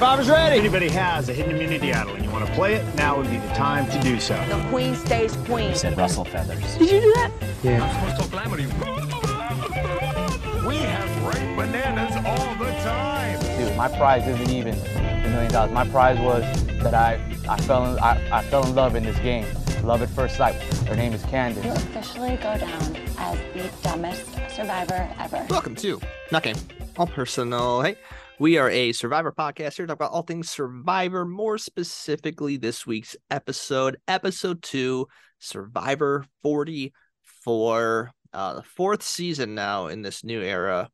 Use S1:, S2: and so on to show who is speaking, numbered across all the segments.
S1: Survivor's
S2: If
S1: ready.
S2: anybody has a hidden immunity idol and you want to play it, now would be the time to do so.
S3: The queen stays queen.
S4: said Russell Feathers.
S3: Did you do that? Yeah. I'm supposed to glamour you.
S2: We have ripe bananas all the time.
S4: Dude, my prize isn't even a million dollars. My prize was that I, I fell in I, I fell in love in this game. Love at first sight. Her name is Candace.
S5: You officially go down as the dumbest survivor ever.
S6: Welcome to Not Game, All Personal. Hey, we are a Survivor podcast here to talk about all things Survivor, more specifically this week's episode, episode two, Survivor 44, uh, the fourth season now in this new era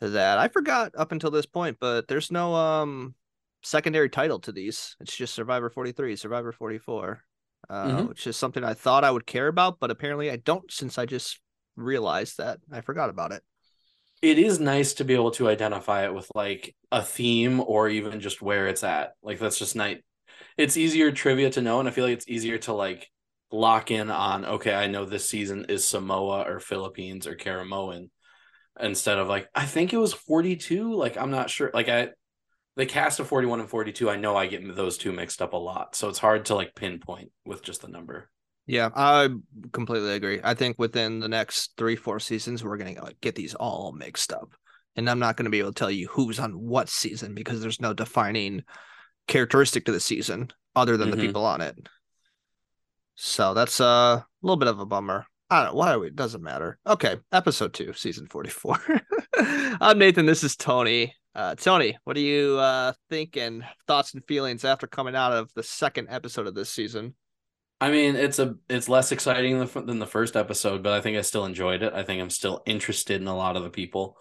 S6: that I forgot up until this point, but there's no um secondary title to these. It's just Survivor 43, Survivor 44, uh,
S7: Mhm.
S6: which is something I thought I would care about, but apparently I don't since I just realized that I forgot about it.
S7: It is nice to be able to identify it with like a theme or even just where it's at. Like that's just night. It's easier trivia to know, and I feel like it's easier to like lock in on. Okay, I know this season is Samoa or Philippines or Karamoan, instead of like I think it was forty two. Like I'm not sure. Like I, the cast of forty one and forty two. I know I get those two mixed up a lot, so it's hard to like pinpoint with just the number.
S6: Yeah, I completely agree. I think within the next three, four seasons, we're gonna like, get these all mixed up, and I'm not gonna be able to tell you who's on what season because there's no defining characteristic to the season other than
S7: Mhm.
S6: the people on it. So that's uh, a little bit of a bummer. I don't know why are we, it doesn't matter. Okay, episode two, season 44. I'm Nathan. This is Tony. Uh, Tony, what are you uh thinking? Thoughts and feelings after coming out of the second episode of this season?
S7: I mean, it's a it's less exciting than than the first episode, but I think I still enjoyed it. I think I'm still interested in a lot of the people.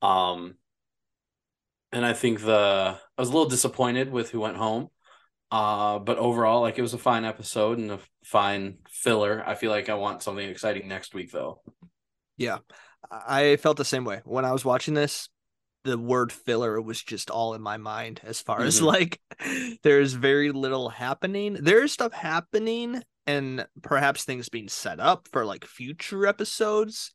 S7: Um and I think the I was a little disappointed with who went home. Uh but overall like it was a fine episode and a fine filler. I feel like I want something exciting next week though.
S6: Yeah, I felt the same way when I was watching this. The word filler was just all in my mind as far as
S7: Mhm.
S6: like there's very little happening. There's stuff happening and perhaps things being set up for like future episodes,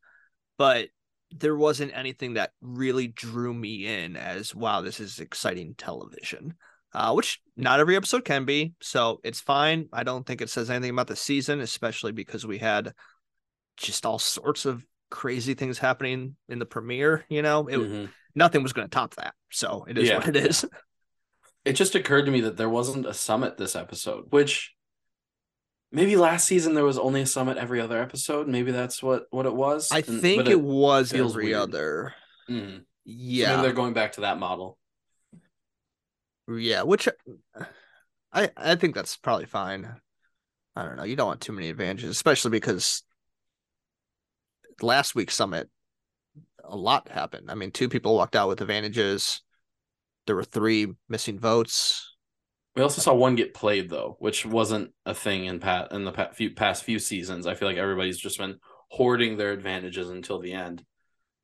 S6: but there wasn't anything that really drew me in as wow, this is exciting television. Uh, which not every episode can be, so it's fine. I don't think it says anything about the season, especially because we had just all sorts of crazy things happening in the premiere. You know, it,
S7: Mhm.
S6: Nothing was going to top that. So it is
S7: Yeah,
S6: what it is.
S7: It just occurred to me that there wasn't a summit this episode, which maybe last season there was only a summit every other episode. Maybe that's what what it was.
S6: I
S7: And-
S6: think
S7: but
S6: it, was every
S7: weird.
S6: other.
S7: Mm-hmm. So
S6: Yeah,
S7: maybe they're going back to that model.
S6: yeah. Which uh, I I think that's probably fine. I don't know. You don't want too many advantages, especially because last week's summit, a lot happened. I mean, two people walked out with advantages. There were three missing votes.
S7: We also saw one get played though, which wasn't a thing in pat in the pa- few, past few seasons. I feel like everybody's just been hoarding their advantages until the end.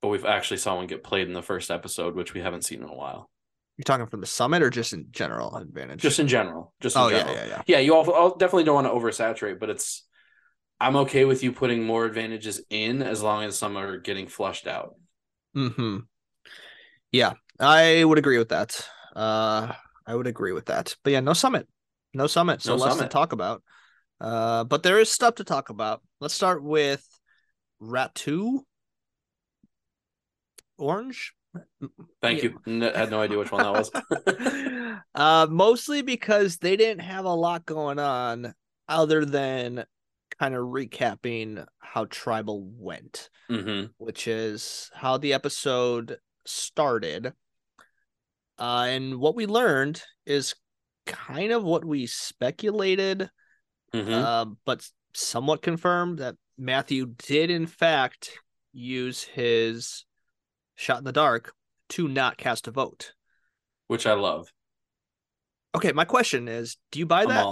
S7: But we've actually saw one get played in the first episode, which we haven't seen in a while.
S6: You're talking from the summit or just in general advantage?
S7: Just in general, just in
S6: oh yeah, yeah, yeah.
S7: yeah. You all, all definitely don't want to oversaturate, but it's. I'm okay with you putting more advantages in as long as some are getting flushed out.
S6: Hmm. Yeah, I would agree with that. Uh, I would agree with that. But yeah, no summit, no summit. So
S7: No
S6: less
S7: summit.
S6: to talk about. Uh, but there is stuff to talk about. Let's start with Ratu. Orange.
S7: Thank
S6: Yeah.
S7: you. Had no idea which one that was.
S6: uh, mostly because they didn't have a lot going on other than kind of recapping how tribal went
S7: hmm
S6: which is how the episode started. Uh, and what we learned is kind of what we speculated,
S7: hmm
S6: uh, but somewhat confirmed that Matthew did, in fact, use his shot in the dark to not cast a vote.
S7: Which I love.
S6: Okay, my question is do you buy that?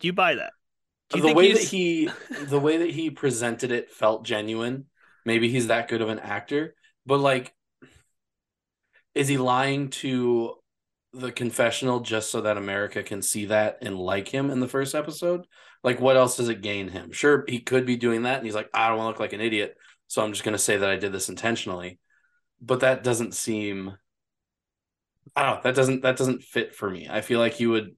S6: Do you buy that? Do you
S7: the
S6: think
S7: way that he the way that he presented it felt genuine maybe he's that good of an actor but like is he lying to the confessional just so that america can see that and like him in the first episode like what else does it gain him sure he could be doing that and he's like i don't want to look like an idiot so i'm just going to say that i did this intentionally but that doesn't seem I don't know. That doesn't that doesn't fit for me. I feel like you would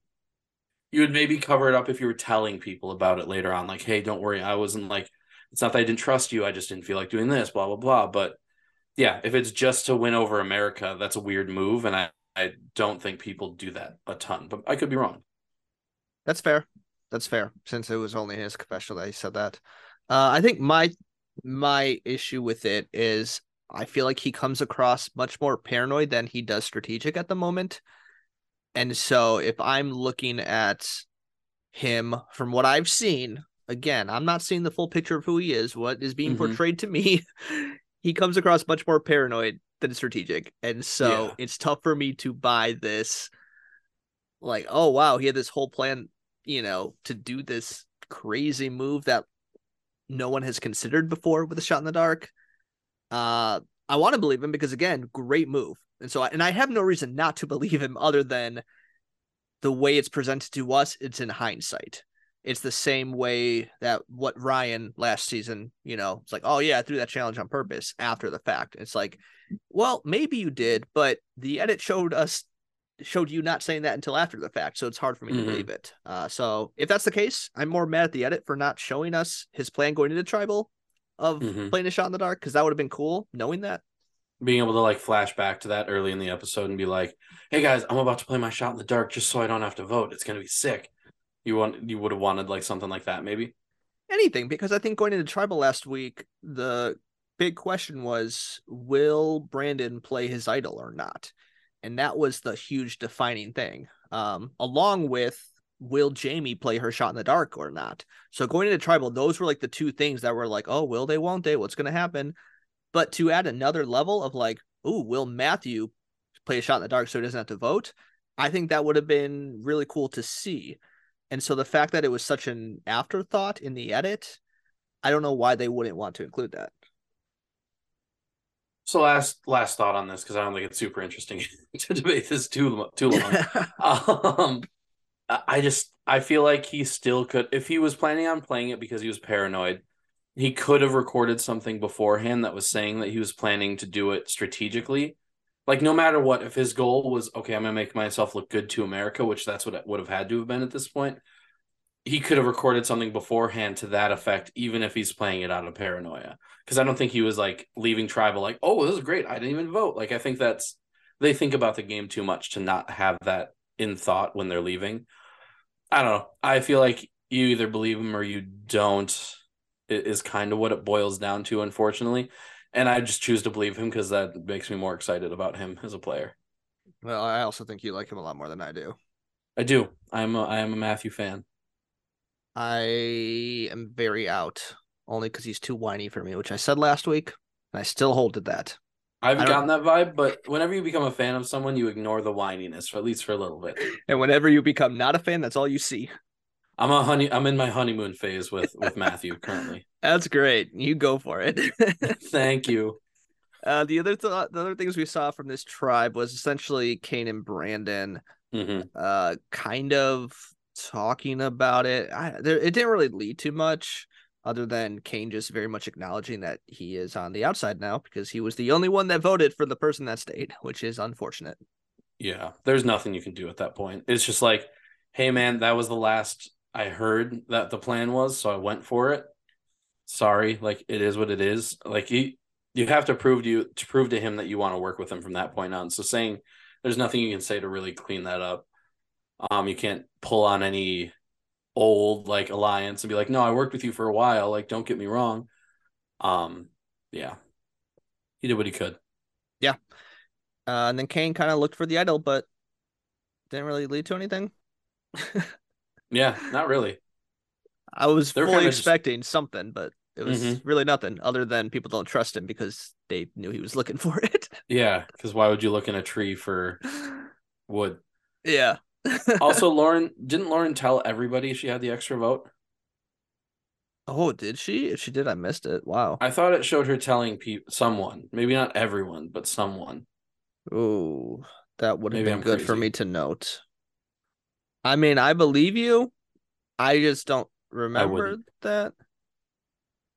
S7: you would maybe cover it up if you were telling people about it later on. Like, hey, don't worry. I wasn't like it's not that I didn't trust you. I just didn't feel like doing this, blah, blah, blah. But yeah, if it's just to win over America, that's a weird move. And I, I don't think people do that a ton, but I could be wrong.
S6: That's fair. That's fair. Since it was only his confessional that he said that. Uh, I think my my issue with it is I feel like he comes across much more paranoid than he does strategic at the moment. And so if I'm looking at him from what I've seen, again, I'm not seeing the full picture of who he is, what is being
S7: Mhm.
S6: portrayed to me. he comes across much more paranoid than strategic. And so
S7: Yeah.
S6: it's tough for me to buy this like, oh wow, he had this whole plan, you know, to do this crazy move that no one has considered before with a shot in the dark. Uh I want to believe him because again, great move. And so I, and I have no reason not to believe him other than the way it's presented to us, it's in hindsight. It's the same way that what Ryan last season, you know, it's like, oh yeah, I threw that challenge on purpose after the fact. It's like, well, maybe you did, but the edit showed us showed you not saying that until after the fact, so it's hard for me
S7: Mhm.
S6: to believe it. Uh, so if that's the case, I'm more mad at the edit for not showing us his plan going into tribal of
S7: Mhm.
S6: playing a shot in the dark because that would have been cool knowing that.
S7: Being able to like flash back to that early in the episode and be like, hey guys, I'm about to play my shot in the dark just so I don't have to vote. It's gonna be sick. You want you would have wanted like something like that, maybe?
S6: anything because I think going into tribal last week, the big question was will Brandon play his idol or not? And that was the huge defining thing. Um, along with will Jaime play her shot in the dark or not? So going into tribal, those were like the two things that were like, oh, will they, won't they? What's gonna happen? But to add another level of like, oh, will Matthew play a shot in the dark so he doesn't have to vote? I think that would have been really cool to see. And so the fact that it was such an afterthought in the edit, I don't know why they wouldn't want to include that.
S7: So last last thought on this because I don't think it's super interesting to debate this too too long. um, I just I feel like he still could if he was planning on playing it because he was paranoid. He could have recorded something beforehand that was saying that he was planning to do it strategically. Like no matter what, if his goal was okay, I'm gonna make myself look good to America, which that's what it would have had to have been at this point. He could have recorded something beforehand to that effect, even if he's playing it out of paranoia. Because I don't think he was like leaving tribal like, oh, this is great. I didn't even vote. Like I think that's they think about the game too much to not have that in thought when they're leaving. I don't know. I feel like you either believe him or you don't. It is kind of what it boils down to, unfortunately. And I just choose to believe him because that makes me more excited about him as a player.
S6: well, I also think you like him a lot more than I do.
S7: I do. I'm a, I am a Matthew fan.
S6: I am very out only because he's too whiny for me, which I said last week, and I still hold to that.
S7: I haven't
S6: I
S7: gotten that vibe, but whenever you become a fan of someone, you ignore the whininess for at least for a little bit.
S6: And whenever you become not a fan, that's all you see.
S7: I'm a honey. I'm in my honeymoon phase with with Matthew currently.
S6: That's great. You go for it.
S7: Thank you.
S6: uh, the other th- the other things we saw from this tribe was essentially Kane and Brandon
S7: hmm
S6: uh kind of talking about it. I, there, it didn't really lead to much other than Kane just very much acknowledging that he is on the outside now because he was the only one that voted for the person that stayed, which is unfortunate.
S7: Yeah, there's nothing you can do at that point. It's just like, hey man, that was the last I heard that the plan was, so I went for it. Sorry, like it is what it is. Like you, you have to prove to you to prove to him that you want to work with him from that point on. So saying there's nothing you can say to really clean that up. Um, you can't pull on any old like alliance and be like, no, I worked with you for a while. Like, don't get me wrong. Um, yeah, he did what he could. Yeah.
S6: Uh, and then Kane kind of looked for the idol, but didn't really lead to anything.
S7: Yeah, not really.
S6: I was
S7: They're
S6: fully
S7: kinda just-
S6: expecting something, but it was
S7: Mhm.
S6: really nothing other than people don't trust him because they knew he was looking for it.
S7: Yeah, because why would you look in a tree for wood?
S6: yeah.
S7: Also, Lauren didn't Lauren tell everybody she had the extra vote?
S6: oh, did she? If she did, I missed it. Wow.
S7: I thought it showed her telling people someone, maybe not everyone, but someone.
S6: Ooh, that would have been
S7: I'm
S6: good for me to note. I mean, I believe you. I just don't remember that.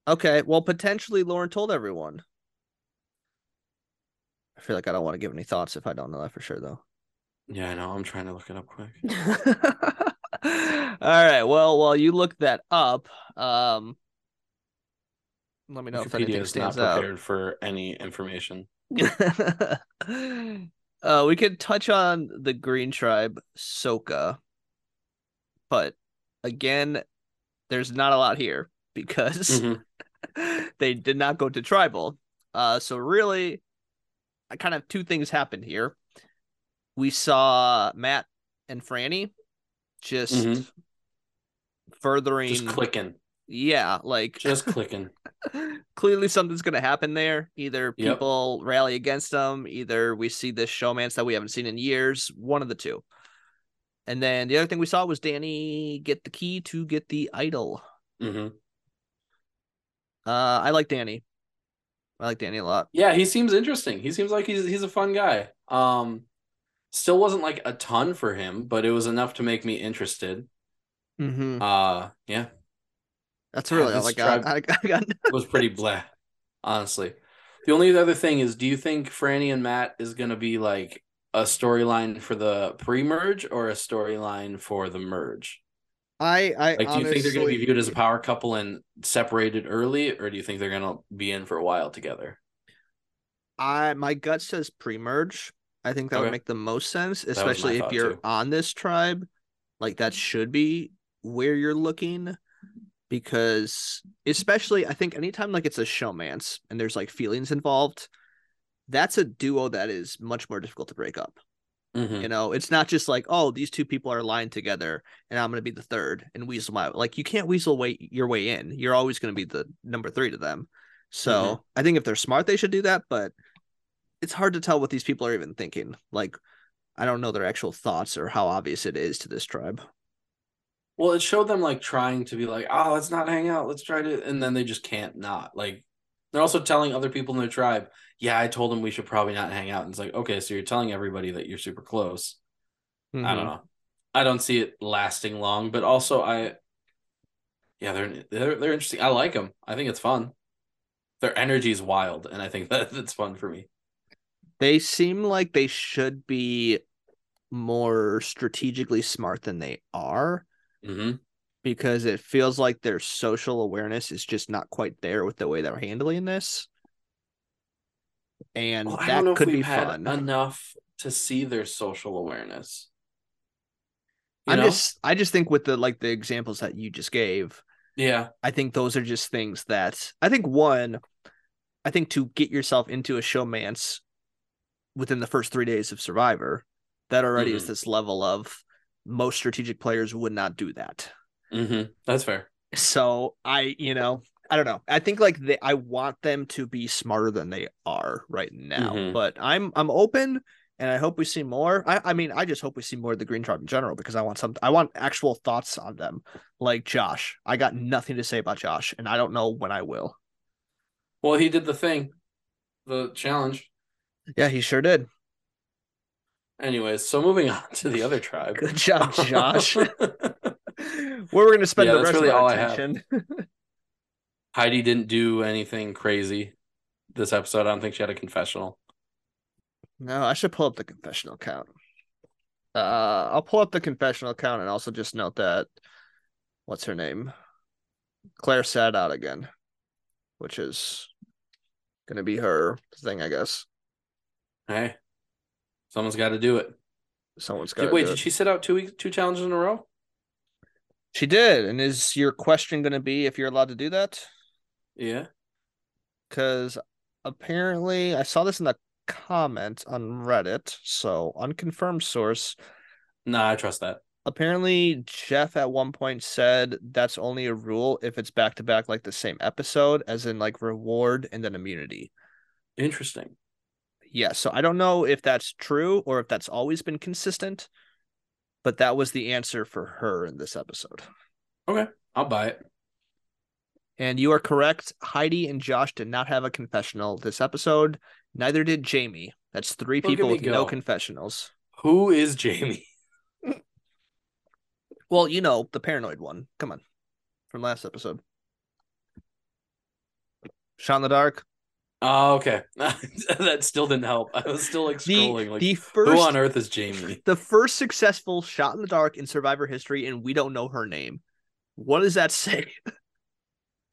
S6: Okay, well, potentially Lauren told everyone. I feel like I don't want to give any thoughts if I don't know that for sure, though.
S7: Yeah, I know. I'm trying to look it up quick.
S6: All right. Well, while you look that up, um, let me know if
S7: Wikipedia
S6: anything
S7: is not
S6: stands out.
S7: prepared for any information.
S6: uh, we could touch on the Green Tribe, Soka, but again, there's not a lot here because
S7: Mhm.
S6: they did not go to tribal. Uh, so really, I kind of two things happened here. We saw Matt and Frannie just
S7: Mhm.
S6: furthering,
S7: Just clicking.
S6: yeah, like
S7: Just clicking.
S6: clearly something's going to happen there. Either
S7: Yep.
S6: people rally against them, either we see this showmance that we haven't seen in years, one of the two. And then the other thing we saw was Danny get the key to get the idol.
S7: hmm
S6: Uh, I like Danny. I like Danny a lot.
S7: Yeah, he seems interesting. He seems like he's he's a fun guy. Um, still wasn't like a ton for him, but it was enough to make me interested.
S6: Mm-hmm.
S7: Uh, yeah,
S6: That's
S7: yeah,
S6: really all I got. I, got.
S7: it was pretty blah, honestly. The only other thing is, do you think Frannie and Matt is gonna be like a storyline for the pre-merge or a storyline for the merge?
S6: I, I
S7: Like, do you think they're gonna be viewed as a power couple and separated early, or do you think they're gonna be in for a while together?
S6: I my gut says pre-merge. I think that
S7: Okay.
S6: would make the most sense, especially if you're
S7: too.
S6: on this tribe. Like that should be where you're looking because especially I think anytime like it's a showmance and there's like feelings involved, that's a duo that is much more difficult to break up.
S7: Mhm.
S6: You know, it's not just like, oh, these two people are aligned together and I'm gonna be the third and weasel my like you can't weasel way your way in. You're always gonna be the number three to them. So
S7: Mhm.
S6: I think if they're smart, they should do that, but it's hard to tell what these people are even thinking. Like, I don't know their actual thoughts or how obvious it is to this tribe.
S7: Well, it showed them like trying to be like, oh, let's not hang out. Let's try to, and then they just can't not. Like, they're also telling other people in their tribe, yeah, I told them we should probably not hang out. And it's like, okay, so you're telling everybody that you're super close. I
S6: Mm-hmm.
S7: don't know. I don't see it lasting long, but also I, yeah, they're they're they're interesting. I like them. I think it's fun. Their energy is wild, and I think that that's fun for me.
S6: They seem like they should be more strategically smart than they are
S7: hmm
S6: because it feels like their social awareness is just not quite there with the way they're handling this. And
S7: Well, know
S6: that could be fun.
S7: enough to see their social awareness. You
S6: I'm
S7: know?
S6: just I just think with the like the examples that you just gave,
S7: yeah,
S6: I think those are just things that I think one, I think to get yourself into a showmance within the first three days of Survivor, that already is
S7: Mhm.
S6: this level of most strategic players would not do that.
S7: hmm that's fair.
S6: So I, you know, I don't know. I think like they, I want them to be smarter than they are right now.
S7: Mhm.
S6: But I'm I'm open and I hope we see more. I, I mean, I just hope we see more of the Green Tribe in general because I want some I want actual thoughts on them. Like Josh. I got nothing to say about Josh, and I don't know when I will.
S7: Well, he did the thing, the challenge.
S6: Yeah, he sure did.
S7: Anyways, so moving on to the other tribe.
S6: Good job, Josh. Where we're gonna spend
S7: Yeah,
S6: the rest
S7: really
S6: of our
S7: all
S6: attention.
S7: Heidi didn't do anything crazy this episode. I don't think she had a confessional.
S6: No, I should pull up the confessional count. Uh, I'll pull up the confessional count and also just note that what's her name? Claire sat out again, which is gonna be her thing, I guess.
S7: Hey, someone's got to do it.
S6: Someone's got.
S7: Wait, did she sit out two weeks, two challenges in a row?
S6: She did, and is your question gonna be if you're allowed to do that?
S7: Yeah.
S6: Because apparently, I saw this in the comment on Reddit, so unconfirmed source.
S7: Nah, I trust that.
S6: apparently Jeff at one point said that's only a rule if it's back to back like the same episode, as in like reward and then immunity.
S7: Interesting.
S6: Yeah, so I don't know if that's true or if that's always been consistent, but that was the answer for her in this episode.
S7: Okay, I'll buy it.
S6: And you are correct. Heidi and Josh did not have a confessional this episode. Neither did Jaime. That's three
S7: Look
S6: people with no confessionals.
S7: Who is Jaime?
S6: Well, you know, the paranoid one. Come on. From last episode. Shot in the dark.
S7: Oh, okay. that still didn't help. I was still like
S6: The
S7: scrolling. like,
S6: the
S7: who on earth is Jaime?
S6: the first successful shot in the dark in Survivor history, and we don't know her name. What does that say?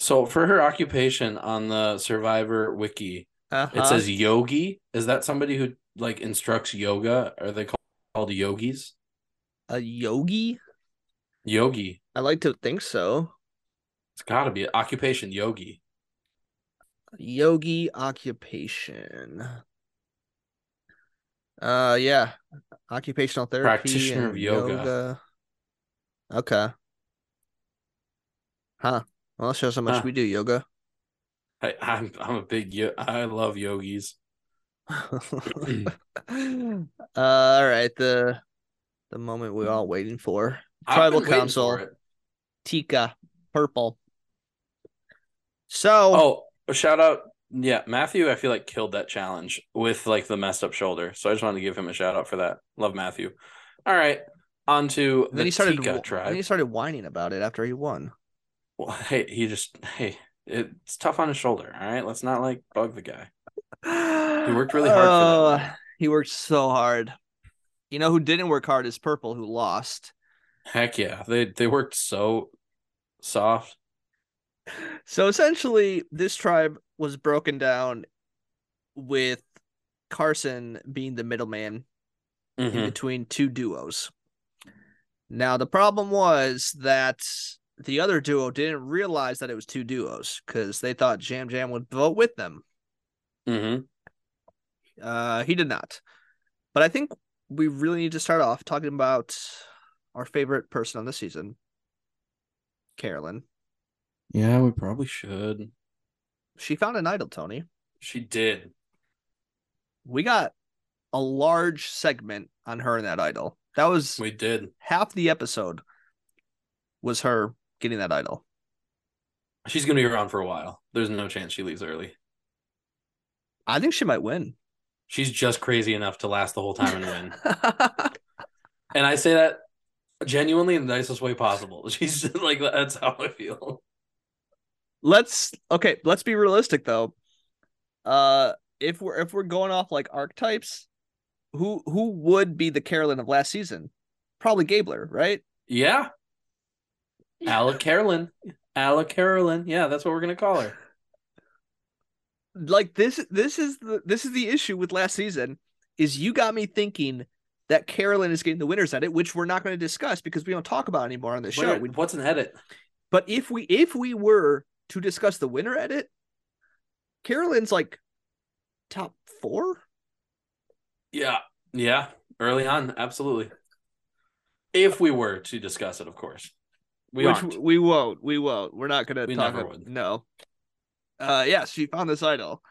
S7: So for her occupation on the Survivor wiki,
S6: Uh-huh.
S7: it says yogi. Is that somebody who like instructs yoga? Are they called, called yogis?
S6: a yogi.
S7: Yogi.
S6: I like to think so.
S7: It's got to be occupation yogi.
S6: Yogi occupation. Uh, yeah, occupational therapy,
S7: Practitioner of
S6: and
S7: yoga.
S6: Okay. Huh. Well, that shows how much
S7: Huh.
S6: we do yoga.
S7: I, I'm I'm a big yo- I love yogis.
S6: uh, all right. The the moment we're all waiting for. Tribal Council.
S7: for.
S6: Tika, purple. So,
S7: Oh, a shout out. Yeah, Matthew, I feel like killed that challenge with like the messed up shoulder. So I just wanted to give him a shout out for that. Love Matthew. All right. On to
S6: then
S7: the
S6: he started.
S7: Tika
S6: Then he started whining about it after he won.
S7: Well, hey, he just hey, it's tough on his shoulder. All right, let's not like bug the guy.
S6: He
S7: worked really hard for that. Oh,
S6: he worked so hard. You know who didn't work hard is Purple, who lost.
S7: Heck yeah, they they worked so soft.
S6: So essentially, this tribe was broken down with Carson being the middleman in
S7: Mhm.
S6: between two duos. Now, the problem was that the other duo didn't realize that it was two duos because they thought Jam Jam would vote with them.
S7: Mhm.
S6: Uh, he did not. But I think we really need to start off talking about our favorite person on the season, Carolyn.
S7: Yeah, we probably should.
S6: She found an idol, Tony.
S7: She did.
S6: We got a large segment on her and that idol. That was
S7: We did.
S6: half the episode was her getting that idol.
S7: She's gonna be around for a while. There's no chance she leaves early.
S6: I think she might win.
S7: She's just crazy enough to last the whole time and win. And I say that genuinely in the nicest way possible. She's just like that's how I feel.
S6: Let's okay, let's be realistic though. Uh if we're if we're going off like archetypes, who who would be the Carolyn of last season? Probably Gabler, right?
S7: Yeah. Alec Carolyn. Alec Carolyn. Yeah, that's what we're gonna call her.
S6: Like this this is the this is the issue with last season is you got me thinking that Carolyn is getting the winners at it, which we're not going to discuss because we don't talk about anymore on the show.
S7: What's an edit?
S6: but if we if we were to discuss the winner edit, Carolyn's like top four.
S7: Yeah. Yeah. Early on, absolutely. If we were to discuss it, of course. We
S6: Which
S7: aren't.
S6: we won't. We won't. We're not gonna
S7: We
S6: talk.
S7: never
S6: ab-
S7: would.
S6: No. Uh, yeah, she found this idol.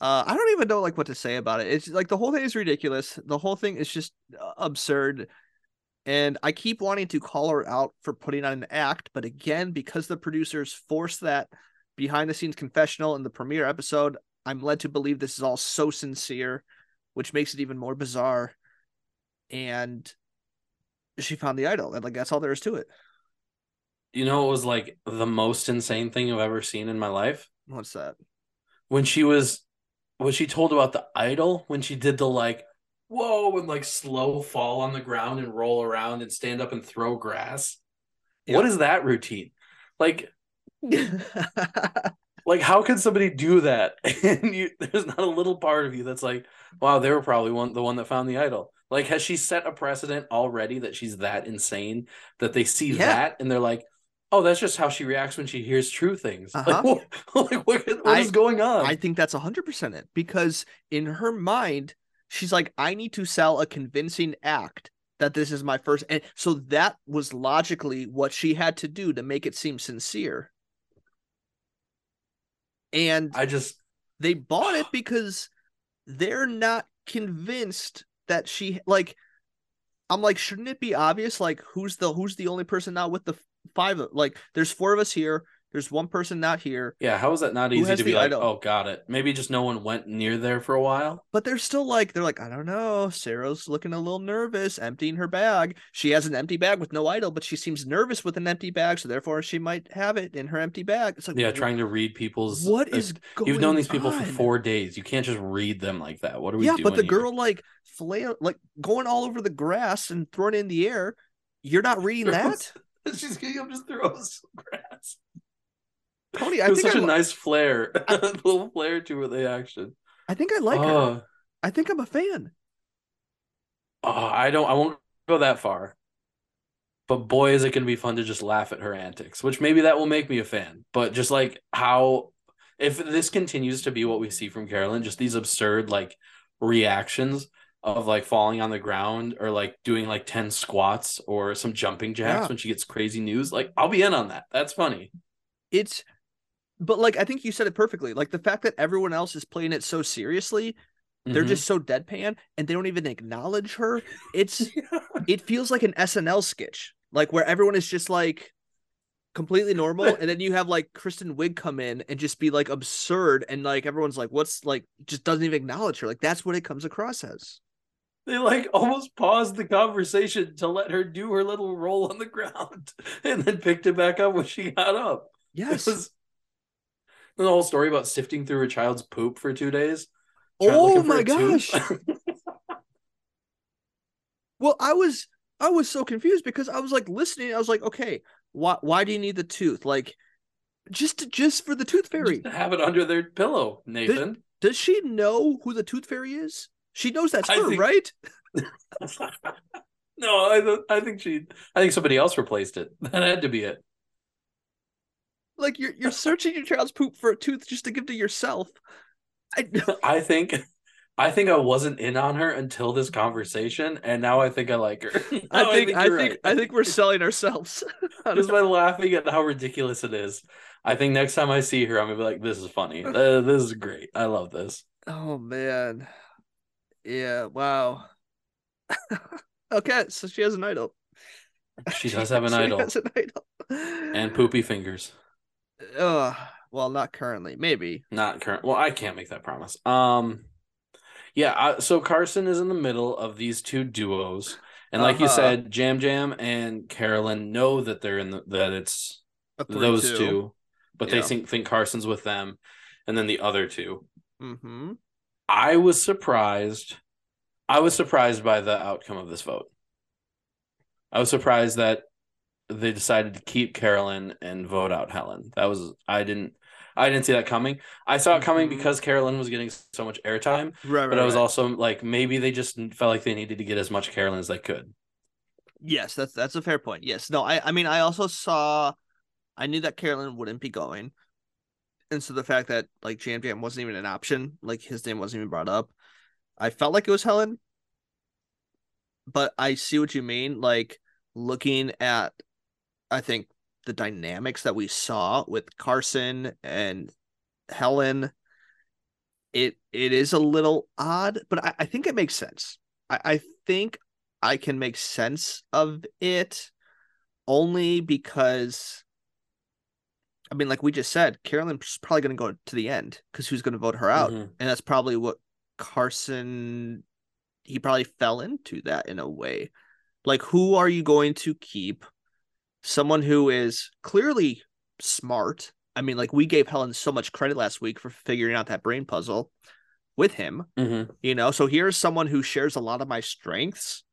S6: Uh, I don't even know like what to say about it. It's like the whole thing is ridiculous. The whole thing is just uh, absurd, and I keep wanting to call her out for putting on an act, but again, because the producers forced that behind the scenes confessional in the premiere episode, I'm led to believe this is all so sincere, which makes it even more bizarre. And she found the idol, and like that's all there is to it.
S7: You know, it was like the most insane thing I've ever seen in my life
S6: What's that?
S7: when she was when she told about the idol when she did the like whoa and like slow fall on the ground and roll around and stand up and throw grass. What is that routine? Like like how can somebody do that and you there's not a little part of you that's like wow they were probably one the one that found the idol like has she set a precedent already that she's that insane that they see
S6: Yeah.
S7: that and they're like oh that's just how she reacts when she hears true things
S6: Uh-huh.
S7: like, what, like what, what is
S6: I-
S7: going on
S6: I think that's 100% it because in her mind, she's like, I need to sell a convincing act that this is my first. And so that was logically what she had to do to make it seem sincere. And
S7: i just
S6: they bought it because they're not convinced that she like I'm like shouldn't it be obvious like who's the who's the only person now with the five like there's four of us here There's one person not here,
S7: Yeah, how is that not easy to be like, oh, got it? Maybe just no one went near there for a while.
S6: but they're still like they're like I don't know. Sarah's looking a little nervous, emptying her bag. She has an empty bag with no idol, but she seems nervous with an empty bag, so therefore she might have it in her empty bag. It's like
S7: Yeah,
S6: wh-
S7: trying to read people's.
S6: What is uh, going
S7: You've known these people for four days. You can't just read them like that. What are we
S6: yeah, but the
S7: here?
S6: girl like flail like going all over the grass and throwing it in the air. You're not reading that,
S7: She's getting up just throws some grass.
S6: Tony.
S7: It
S6: I
S7: was
S6: think
S7: such
S6: I,
S7: a nice flare, little flair to her the action.
S6: I think I like her.
S7: oh,
S6: I think I'm a fan.
S7: oh, I don't. I won't go that far. But boy, is it going to be fun to just laugh at her antics, which maybe that will make me a fan. But just like how, if this continues to be what we see from Carolyn, just these absurd like reactions of like falling on the ground or like doing like 10 squats or some jumping jacks
S6: Yeah.
S7: when she gets crazy news, like I'll be in on that. That's funny.
S6: It's, but like I think you said it perfectly. Like the fact that everyone else is playing it so seriously, they're
S7: Mhm.
S6: just so deadpan and they don't even acknowledge her. It's it feels like an SNL sketch, like where everyone is just like completely normal, and then you have like Kristen Wiig come in and just be like absurd, and like everyone's like, "What's like?" Just doesn't even acknowledge her. Like that's what it comes across as.
S7: They like almost paused the conversation to let her do her little roll on the ground and then picked it back up when she got up.
S6: Yes.
S7: It was the whole story about sifting through a child's poop for two days.
S6: oh my gosh. Well, I was I was so confused because I was like listening. I was like, okay, why why do you need the tooth? Like, just just for the tooth fairy.
S7: Just to have it under their pillow, Nathan.
S6: Does she know who the tooth fairy is? She knows that's
S7: I
S6: her,
S7: think-
S6: right?
S7: no, I th- I think she I think somebody else replaced it. That had to be it.
S6: Like you're you're searching your child's poop for a tooth just to give to yourself. I
S7: I think I think I wasn't in on her until this conversation, and now I think I like her.
S6: I think I
S7: you're
S6: think
S7: right.
S6: I think we're selling ourselves.
S7: just by laughing at how ridiculous it is. I think next time I see her, I'm gonna be like, "This is funny. Uh, this is great. I love this."
S6: oh man. Yeah, wow. okay, so she has an idol.
S7: She does have an
S6: She
S7: idol
S6: has an idol.
S7: and poopy fingers.
S6: Ugh, well, not currently. Maybe.
S7: Not current. Well, I can't make that promise. Um, yeah. I, so Carson is in the middle of these two duos, and like you
S6: Uh-huh.
S7: said, Jam Jam and Carolyn know that they're in the, that it's
S6: A
S7: those two, but they think think Carson's with them, and then the other two.
S6: Mm-hmm.
S7: I was surprised. I was surprised by the outcome of this vote. I was surprised that they decided to keep Carolyn and vote out Helen. That was I didn't I didn't see that coming. I saw it coming
S6: Mhm.
S7: because Carolyn was getting so much airtime,
S6: Right,
S7: but I was also like maybe they just felt like they needed to get as much Carolyn as they could.
S6: Yes, that's that's a fair point. Yes. No, I I mean I also saw I knew that Carolyn wouldn't be going. And so the fact that like Jam Jam wasn't even an option, like his name wasn't even brought up. I felt like it was Helen. But I see what you mean. Like looking at I think the dynamics that we saw with Carson and Helen, it it is a little odd, but I, I think it makes sense. I, I think I can make sense of it only because I mean, like we just said, Carolyn's probably going to go to the end because who's going to vote her out,
S7: Mhm.
S6: and that's probably what Carson he probably fell into that in a way. Like, who are you going to keep? Someone who is clearly smart. I mean, like we gave Helen so much credit last week for figuring out that brain puzzle with him
S7: Mm-hmm.
S6: you know so here's someone who shares a lot of my strengths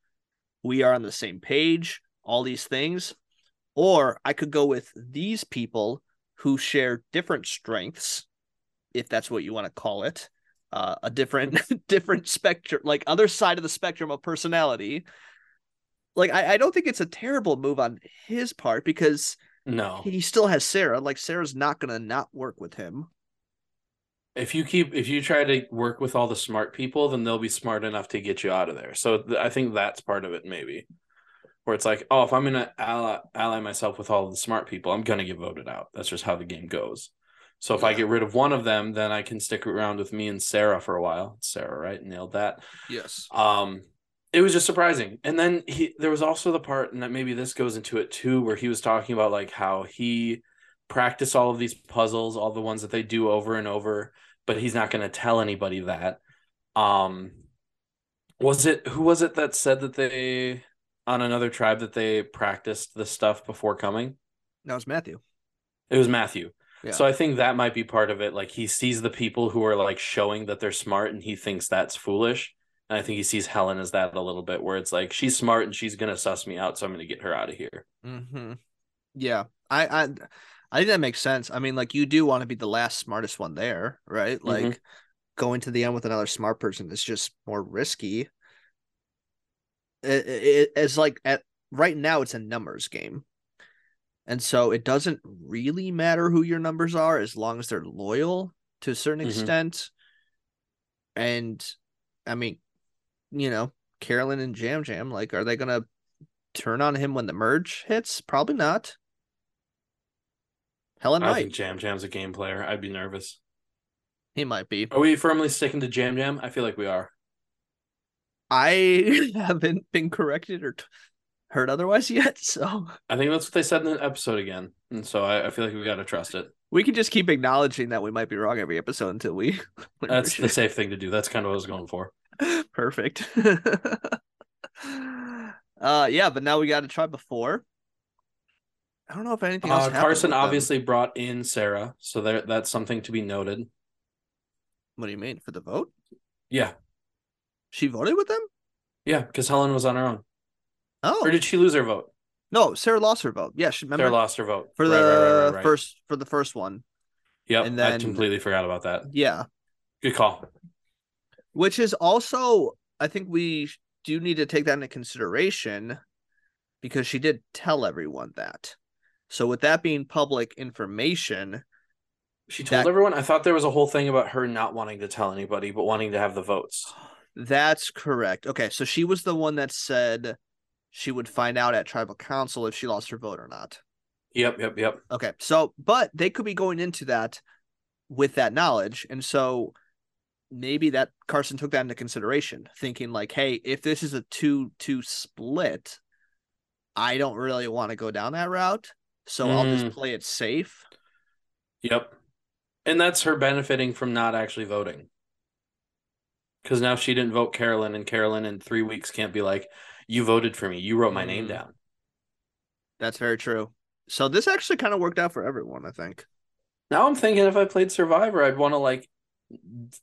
S6: we are on the same page all these things or i could go with these people who share different strengths if that's what you want to call it uh, a different different spectrum like other side of the spectrum of personality like I, I don't think it's a terrible move on his part because
S7: No,
S6: he still has sarah like sarah's not gonna not work with him
S7: if you keep if you try to work with all the smart people, then they'll be smart enough to get you out of there. So th- I think that's part of it, maybe, where it's like, oh, if I'm gonna ally, ally myself with all the smart people, I'm gonna get voted out. That's just how the game goes. So if I get rid of one of them, then I can stick around with me and Sarah for a while. Sarah, right? Nailed that.
S6: yes
S7: Um, it was just surprising. And then he there was also the part, and that maybe this goes into it too, where he was talking about like how he practiced all of these puzzles, all the ones that they do over and over, but he's not going to tell anybody that. Um, was it who was it that said that they on another tribe that they practiced the stuff before coming?
S6: That was Matthew.
S7: It was Matthew.
S6: Yeah.
S7: So I think that might be part of it. Like he sees the people who are like showing that they're smart and he thinks that's foolish. And I think he sees Helen as that a little bit, where it's like she's smart and she's gonna suss me out, so I'm gonna get her out of here.
S6: Mm-hmm. Yeah, I, I, I think that makes sense. I mean, like you do want to be the last smartest one there, right? Like
S7: Mhm.
S6: going to the end with another smart person is just more risky. It, it, it's like at right now, it's a numbers game, and so it doesn't really matter who your numbers are as long as they're loyal to a certain
S7: Mhm.
S6: extent. And I mean, you know, Carolyn and Jam Jam, like, are they gonna turn on him when the merge hits? Probably not. Helen
S7: I think Jam Jam's a game player. I'd be nervous.
S6: He might be.
S7: Are we firmly sticking to Jam Jam? I feel like we are.
S6: I haven't been corrected or t- heard otherwise yet, so
S7: I think that's what they said in the episode again. And so I, I feel like we got to trust it.
S6: we can just keep acknowledging that we might be wrong every episode until we.
S7: That's the safe thing to do. That's kind of what I was going for.
S6: perfect. uh, yeah, but now we got to try before. I don't know if anything else.
S7: Uh, Carson obviously brought in Sarah, so there that's something to be noted.
S6: What do you mean for the vote?
S7: Yeah,
S6: She voted with them.
S7: yeah, because Helen was on her own.
S6: Oh
S7: Or did she lose her vote?
S6: no, Sarah lost her vote. Yeah, she remember
S7: Sarah lost her vote
S6: for the
S7: Right, right, right, right,
S6: first for the first one.
S7: Yep,
S6: and
S7: I completely forgot about that.
S6: Yeah,
S7: Good call.
S6: Which is also I think we do need to take that into consideration because she did tell everyone that. So with that being public information,
S7: She told
S6: That-
S7: everyone. I thought there was a whole thing about her not wanting to tell anybody, but wanting to have the votes.
S6: that's correct. Okay, so she was the one that said she would find out at tribal council if she lost her vote or not.
S7: Yep, yep, yep.
S6: Okay, so but they could be going into that with that knowledge, and so maybe that Carson took that into consideration, thinking like, hey, if this is a two-two split, I don't really want to go down that route, so I'll just
S7: Mm.
S6: play it safe.
S7: Yep. And that's her benefiting from not actually voting. Because now she didn't vote Carolyn, and Carolyn in three weeks can't be like, You voted for me. You wrote my name
S6: Mm.
S7: down.
S6: That's very true. So this actually kind of worked out for everyone, I think.
S7: Now I'm thinking if I played Survivor, I'd want to like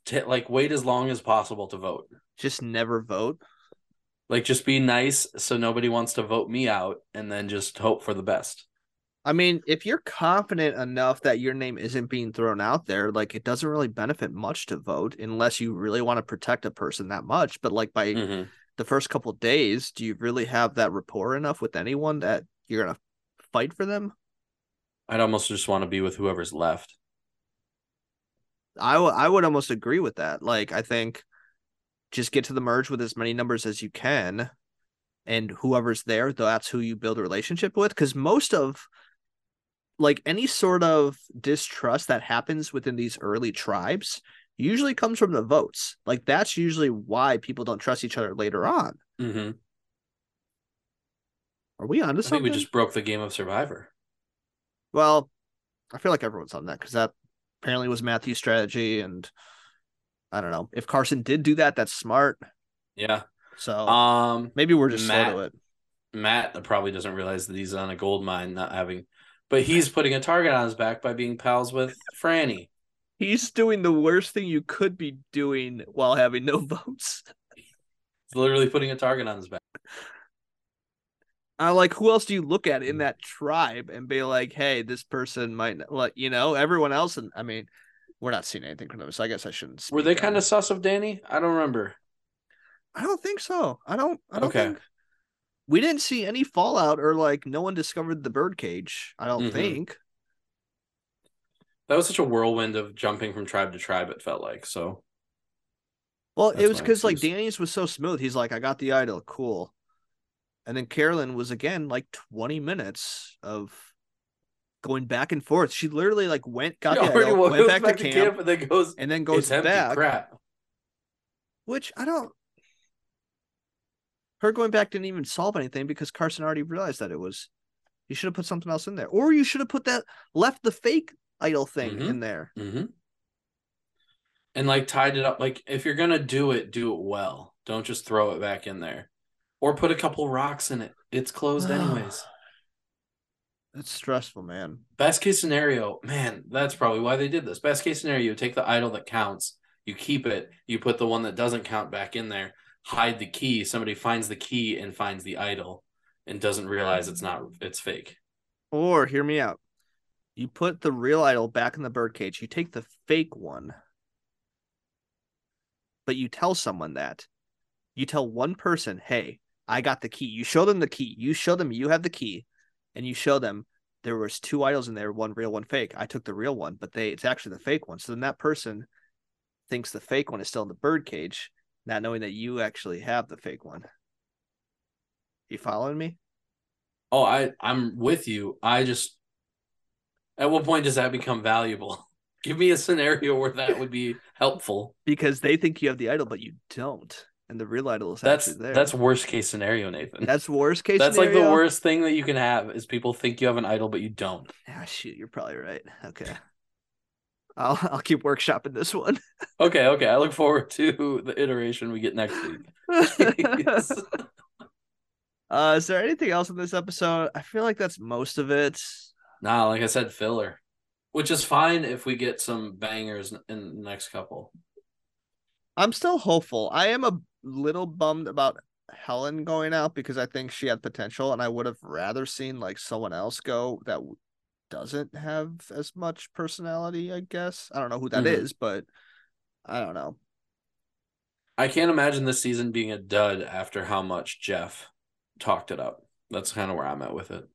S7: t- like wait as long as possible to vote.
S6: Just never vote.
S7: Like just be nice so nobody wants to vote me out and then just hope for the best.
S6: I mean, if you're confident enough that your name isn't being thrown out there, like it doesn't really benefit much to vote unless you really want to protect a person that much. But like by
S7: Mhm.
S6: the first couple days, do you really have that rapport enough with anyone that you're gonna fight for them?
S7: I'd almost just want to be with whoever's left.
S6: I w- I would almost agree with that. Like I think just get to the merge with as many numbers as you can, and whoever's there, that's who you build a relationship with. Because most of like any sort of distrust that happens within these early tribes usually comes from the votes. Like that's usually why people don't trust each other later on.
S7: Mm-hmm.
S6: Are we onto
S7: I think
S6: something?
S7: we just broke the game of Survivor.
S6: Well, I feel like everyone's on that because that apparently was Matthew's strategy, and I don't know if Carson did do that. That's smart.
S7: Yeah.
S6: So
S7: Um
S6: maybe we're just
S7: Matt-
S6: slow to it.
S7: Matt probably doesn't realize that he's on a gold mine not having but he's putting a target on his back by being pals with Frannie.
S6: He's doing the worst thing you could be doing while having no votes.
S7: He's literally putting a target on his back.
S6: I like who else do you look at in that tribe and be like, hey, this person might not- like you know everyone else. And I mean, we're not seeing anything from them, so I guess I shouldn't.
S7: Were they kind of sus of Danny? I don't remember.
S6: I don't think so. I don't. I don't
S7: Okay.
S6: think we didn't see any fallout or like no one discovered the birdcage. I don't
S7: Mhm.
S6: think.
S7: That was such a whirlwind of jumping from tribe to tribe, it felt like. So
S6: Well,
S7: That's
S6: it was because like. Danny's was so smooth. He's like, I got the idol, cool. And then Carolyn was again like 20 minutes of going back and forth. She literally like went, got
S7: He
S6: the went
S7: goes
S6: back, to camp,
S7: and then goes,
S6: and then goes back.
S7: crap.
S6: Which I don't. Her going back didn't even solve anything because Carson already realized that it was You should have put something else in there, or you should have put that left the fake idol thing
S7: Mhm.
S6: in there.
S7: Mm-hmm. And like tied it up. Like if you're gonna do it, do it well. Don't just throw it back in there, or put a couple rocks in it. It's closed anyways.
S6: That's stressful, man.
S7: Best case scenario, man, that's probably why they did this. Best case scenario, you take the idol that counts, you keep it, you put the one that doesn't count back in there, hide the key. Somebody finds the key and finds the idol and doesn't realize it's not it's fake.
S6: Or hear me out. You put the real idol back in the birdcage. You take the fake one, but you tell someone that. You tell one person, "Hey, I got the key." You show them the key. You show them you have the key, and you show them there was two idols in there, one real, one fake. I took the real one, but they it's actually the fake one. So then that person thinks the fake one is still in the bird cage, not knowing that you actually have the fake one. You following me?
S7: Oh, I I'm with you. I just at what point does that become valuable? Give me a scenario where that would be helpful.
S6: because they think you have the idol, but you don't, and the real idol is
S7: That's
S6: actually there.
S7: that's worst case scenario, Nathan.
S6: that's worst case.
S7: That's like the worst thing that you can have is people think you have an idol but you don't.
S6: Ah, shoot, you're probably right. Okay, I'll I'll keep workshopping this one.
S7: Okay, okay. I look forward to the iteration we get next week.
S6: Uh, is there anything else in this episode? I feel like that's most of it.
S7: nah, like I said, filler. Which is fine if we get some bangers in the next couple.
S6: I'm still hopeful. I am a little bummed about Helen going out because I think she had potential, and I would have rather seen like someone else go that doesn't have as much personality. I guess I don't know who that is,
S7: Mhm.
S6: but I don't know.
S7: I can't imagine this season being a dud after how much Jeff talked it up. That's kind of where I'm at with it.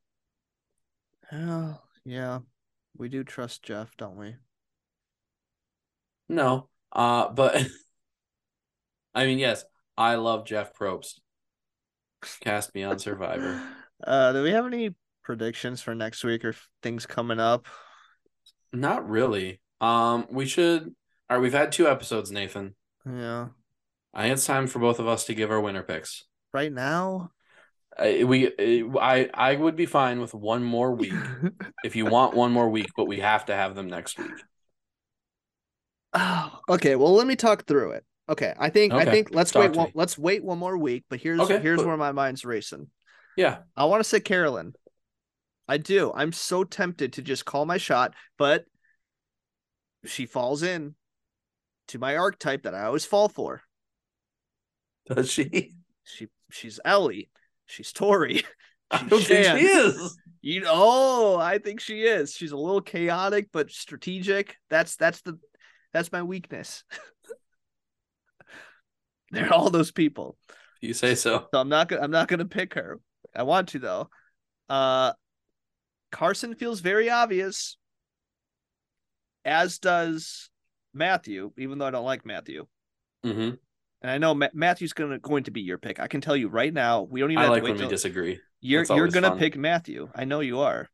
S6: Yeah, yeah, we do trust Jeff, don't we?
S7: No, uh, but I mean, yes, I love Jeff Probst. Cast me on Survivor.
S6: Uh, do we have any predictions for next week or things coming up?
S7: Not really. Um, we should. All right, we've had two episodes, Nathan.
S6: Yeah,
S7: I think it's time for both of us to give our winner picks.
S6: right now.
S7: I, we, I, I would be fine with one more week if you want one more week, but we have to have them next week.
S6: Oh, okay. Well, let me talk through it. Okay, I think I think let's
S7: talk
S6: wait one, let's wait one more week. But here's
S7: Okay,
S6: here's where my mind's racing.
S7: Yeah,
S6: I want to say Carolyn. I do. I'm so tempted to just call my shot, but she falls in to my archetype that I always fall for.
S7: does she?
S6: She she's Ellie. She's Tori.
S7: I
S6: She's
S7: don't think she is.
S6: You oh, I think she is. She's a little chaotic but strategic. That's that's the that's my weakness. They're all those people.
S7: You say so.
S6: So I'm not gonna I'm not gonna pick her. I want to though. Uh Carson feels very obvious, as does Matthew, even though I don't like Matthew.
S7: hmm
S6: And I know Ma- Matthew's gonna going to be your pick. I can tell you right now. We don't even
S7: I
S6: have
S7: like
S6: to wait
S7: when we disagree.
S6: you're you're gonna
S7: fun.
S6: pick Matthew. I know you are.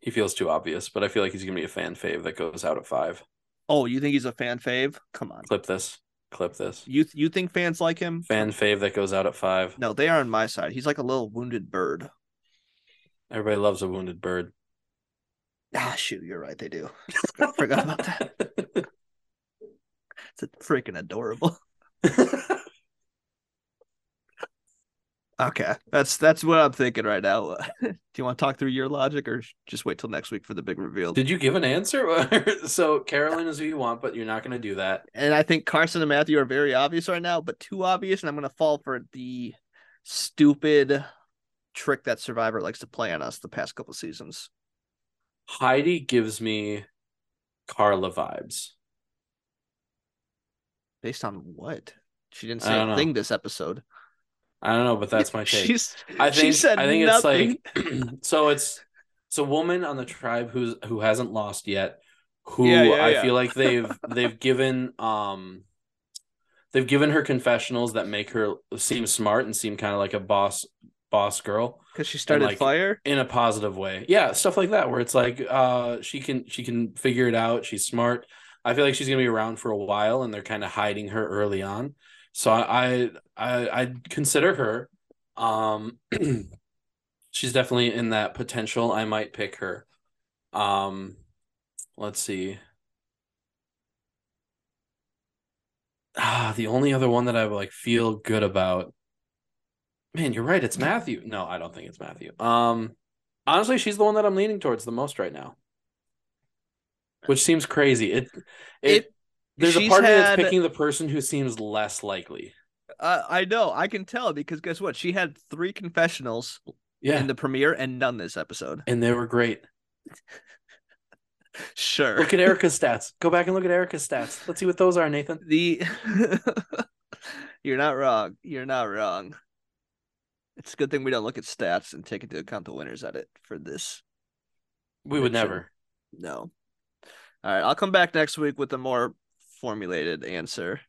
S7: He feels too obvious, but I feel like he's gonna be a fan fave that goes out at five.
S6: Oh, you think he's a fan fave? Come on.
S7: Clip this. Clip this.
S6: You you think fans like him?
S7: Fan fave that goes out at five.
S6: No, they are on my side. He's like a little wounded bird.
S7: Everybody loves a wounded bird.
S6: Ah, shoot, you're right. They do. I forgot about that. It's a freaking adorable. Okay, that's that's what I'm thinking right now. do you want to talk through your logic, or just wait till next week for the big reveal?
S7: Did you give an answer? so Carolyn is who you want, but you're not going to do that.
S6: and I think Carson and Matthew are very obvious right now, but too obvious, and I'm gonna fall for the stupid trick that Survivor likes to play on us the past couple seasons.
S7: Heidi gives me Carla vibes.
S6: Based on what? She didn't say a
S7: know.
S6: thing this episode.
S7: I don't know, but that's my take.
S6: She's
S7: I
S6: she
S7: think
S6: said
S7: I think
S6: nothing.
S7: it's like so it's it's a woman on the tribe who's who hasn't lost yet, who
S6: Yeah, yeah,
S7: I
S6: yeah.
S7: feel like they've they've given um they've given her confessionals that make her seem smart and seem kind of like a boss boss girl
S6: because she started
S7: like,
S6: fire.
S7: in a positive way. Yeah, stuff like that where it's like uh she can she can figure it out. She's smart. I feel like she's gonna be around for a while, and they're kind of hiding her early on. So I I I I'd consider her. Um, She's definitely in that potential. I might pick her. Um, let's see. Ah, the only other one that I like feel good about. Man, you're right. It's Matthew. No, I don't think it's Matthew. Um, honestly, she's the one that I'm leaning towards the most right now. Which seems crazy. It, it,
S6: It-
S7: there's a part of me that's picking the person who seems less likely.
S6: Uh, I know, I can tell because guess what? She had three confessionals
S7: Yeah,
S6: in the premiere and none this episode.
S7: and they were great.
S6: Sure.
S7: Look at Erika's stats. Go back and look at Erika's stats. Let's see what those are, Nathan.
S6: the You're not wrong. You're not wrong. It's a good thing we don't look at stats and take into account the winners at it for this.
S7: We would never.
S6: No. All right, I'll come back next week with a more formulated answer.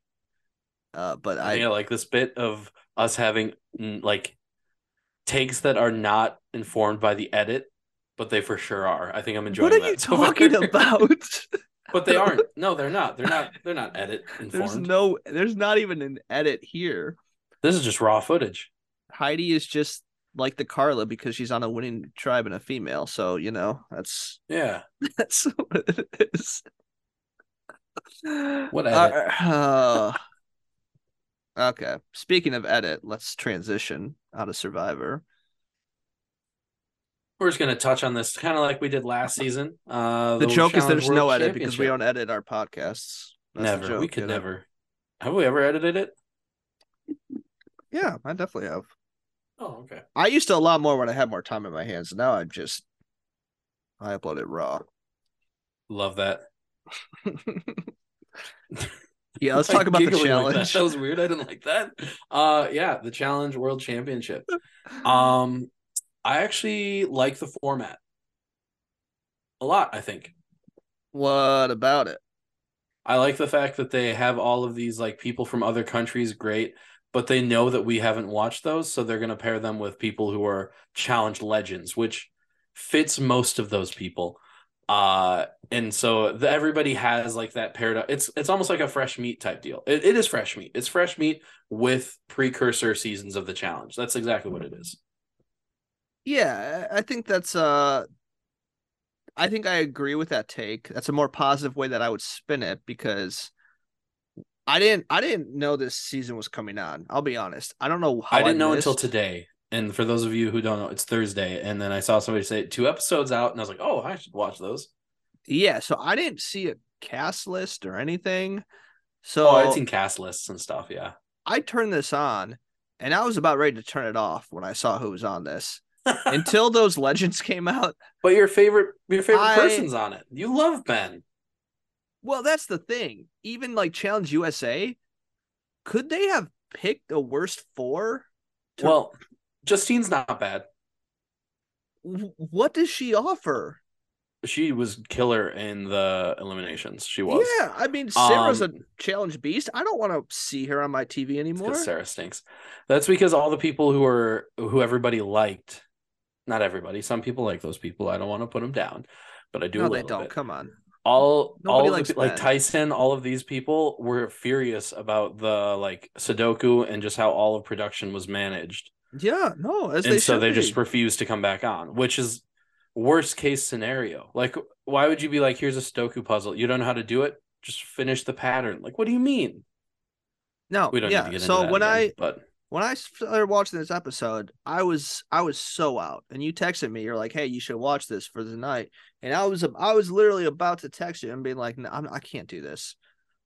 S6: Uh, but
S7: I I like this bit of us having mm, like takes that are not informed by the edit, but they for sure are. I think I'm enjoying
S6: what are
S7: that
S6: you
S7: so
S6: talking about?
S7: but they aren't. No, they're not. They're not. They're not edit informed.
S6: There's no, there's not even an edit here.
S7: This is just raw footage.
S6: Heidi is just like the Carla because she's on a winning tribe and a female. So you know that's
S7: Yeah.
S6: that's what it is.
S7: What edit?
S6: Uh, okay. Speaking of edit, let's transition out of Survivor.
S7: We're just gonna touch on this kind of like we did last season. Uh,
S6: The joke is
S7: Challenge
S6: there's no edit because we don't edit our podcasts. That's the
S7: Never. we could
S6: you know?
S7: never. Have we ever edited it?
S6: Yeah, I definitely have.
S7: Oh, okay.
S6: I used to a lot more when I had more time in my hands. Now I'm just I upload it raw.
S7: Love that.
S6: yeah, let's talk about the
S7: giggling like that.
S6: challenge.
S7: That was weird. I didn't like that. Uh yeah, the challenge world championship. Um I actually like the format. A lot, I think.
S6: what about it?
S7: I like the fact that they have all of these like people from other countries, great, but they know that we haven't watched those, so they're going to pair them with people who are challenge legends, which fits most of those people. Uh, and so the, everybody has like that paradox. It's it's almost like a fresh meat type deal. It, it is fresh meat. It's fresh meat with precursor seasons of the challenge. That's exactly what it is.
S6: Yeah, I I think that's uh I think I agree with that take. That's a more positive way that I would spin it because I didn't I didn't know this season was coming on. I'll be honest. I don't know how
S7: I didn't know until today. And for those of you who don't know, it's Thursday. And then I saw somebody say two episodes out, and I was like, oh, I should watch those.
S6: Yeah, so I didn't see a cast list or anything. So
S7: Oh, I'd seen cast lists and stuff. Yeah.
S6: I turned this on and I was about ready to turn it off when I saw who was on this. Until those legends came out.
S7: But your favorite, your favorite
S6: I-
S7: person's on it. You love Ben.
S6: Well, that's the thing. Even like Challenge USA, could they have picked the worst four? to-
S7: Well, Justine's not bad.
S6: What does she offer?
S7: She was killer in the eliminations. She was.
S6: Yeah, I mean Sarah's
S7: Um,
S6: a challenge beast. I don't want to see her on my TV anymore.
S7: Sarah stinks. That's because all the people who are who everybody liked, not everybody. Some people like those people. I don't want to put them down, but I do.
S6: no, they don't.
S7: bit.
S6: Come on.
S7: all
S6: Nobody
S7: all the, like Tyson, all of these people were furious about the like Sudoku and just how all of production was managed.
S6: Yeah, no, as
S7: and
S6: they
S7: so they
S6: be.
S7: just refused to come back on, which is worst case scenario. Like, why would you be like, here's a Sudoku puzzle, you don't know how to do it, just finish the pattern? Like, what do you mean?
S6: no.
S7: We don't
S6: yeah.
S7: need to get
S6: so
S7: into that
S6: when
S7: again,
S6: I
S7: but
S6: when I started watching this episode, I was I was so out, and you texted me. You're like, "Hey, you should watch this for the night," and I was I was literally about to text you and being like, no, I'm, "I can't do this."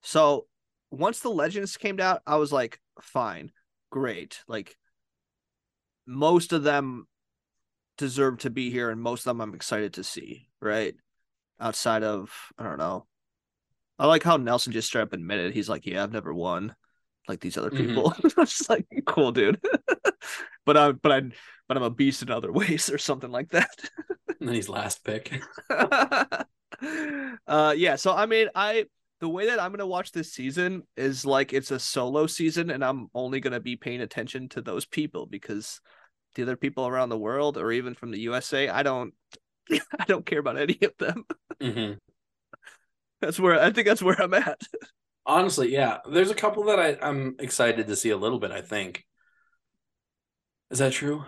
S6: So once the legends came out, I was like, "Fine, great." Like most of them deserve to be here, and most of them I'm excited to see. Right outside of I don't know. I like how Nelson just straight up admitted he's like, "Yeah, I've never won." Like these other
S7: Mhm.
S6: people, I'm just like, cool, dude. but I'm, but I, but I'm a beast in other ways, or something like that.
S7: and then he's last pick.
S6: uh yeah so i mean i the way that i'm gonna watch this season is like it's a solo season and i'm only gonna be paying attention to those people because the other people around the world or even from the usa i don't i don't care about any of them
S7: Mhm.
S6: that's where i think that's where i'm at
S7: Honestly, yeah. There's a couple that I, I'm excited to see a little bit, I think. Is that true?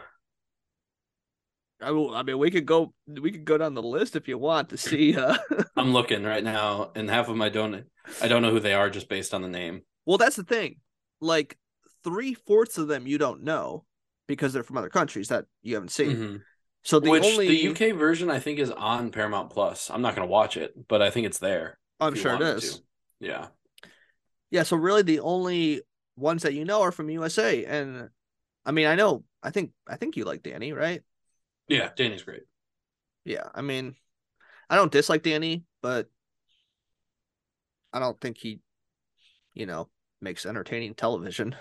S6: I, will- I mean, we could go we could go down the list if you want to see. Uh,
S7: I'm looking right now, and half of them I don't I don't know who they are just based on the name.
S6: well, that's the thing. Like three fourths of them you don't know because they're from other countries that you haven't seen.
S7: Mhm.
S6: So the
S7: Which
S6: only
S7: the UK version I think is on Paramount Plus. I'm not gonna watch it, but I think it's there.
S6: I'm sure it is.
S7: to. Yeah.
S6: Yeah, so really the only ones that you know are from USA, and I mean, I know, I think, I think you like Danny, right?
S7: Yeah, Danny's great.
S6: Yeah, I mean, I don't dislike Danny, but I don't think he, you know, makes entertaining television.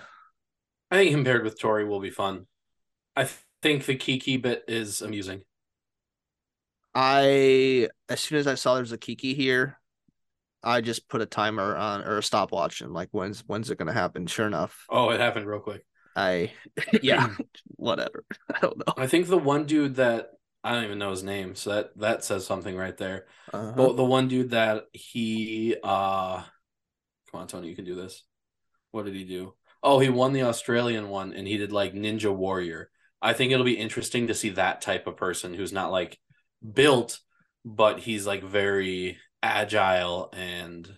S7: I think compared with Tori will be fun. I th- think the Kiki bit is amusing.
S6: I, as soon as I saw there's a Kiki here, I just put a timer on or a stopwatch and like, when's when's it gonna happen? Sure enough,
S7: Oh, it happened real quick.
S6: I, yeah, whatever. I don't know.
S7: I think the one dude that I don't even know his name, so that that says something right there.
S6: Uh-huh.
S7: But the one dude that he uh come on, Tony, you can do this. What did he do? Oh, he won the Australian one and he did like Ninja Warrior. I think it'll be interesting to see that type of person who's not like built, but he's like very agile and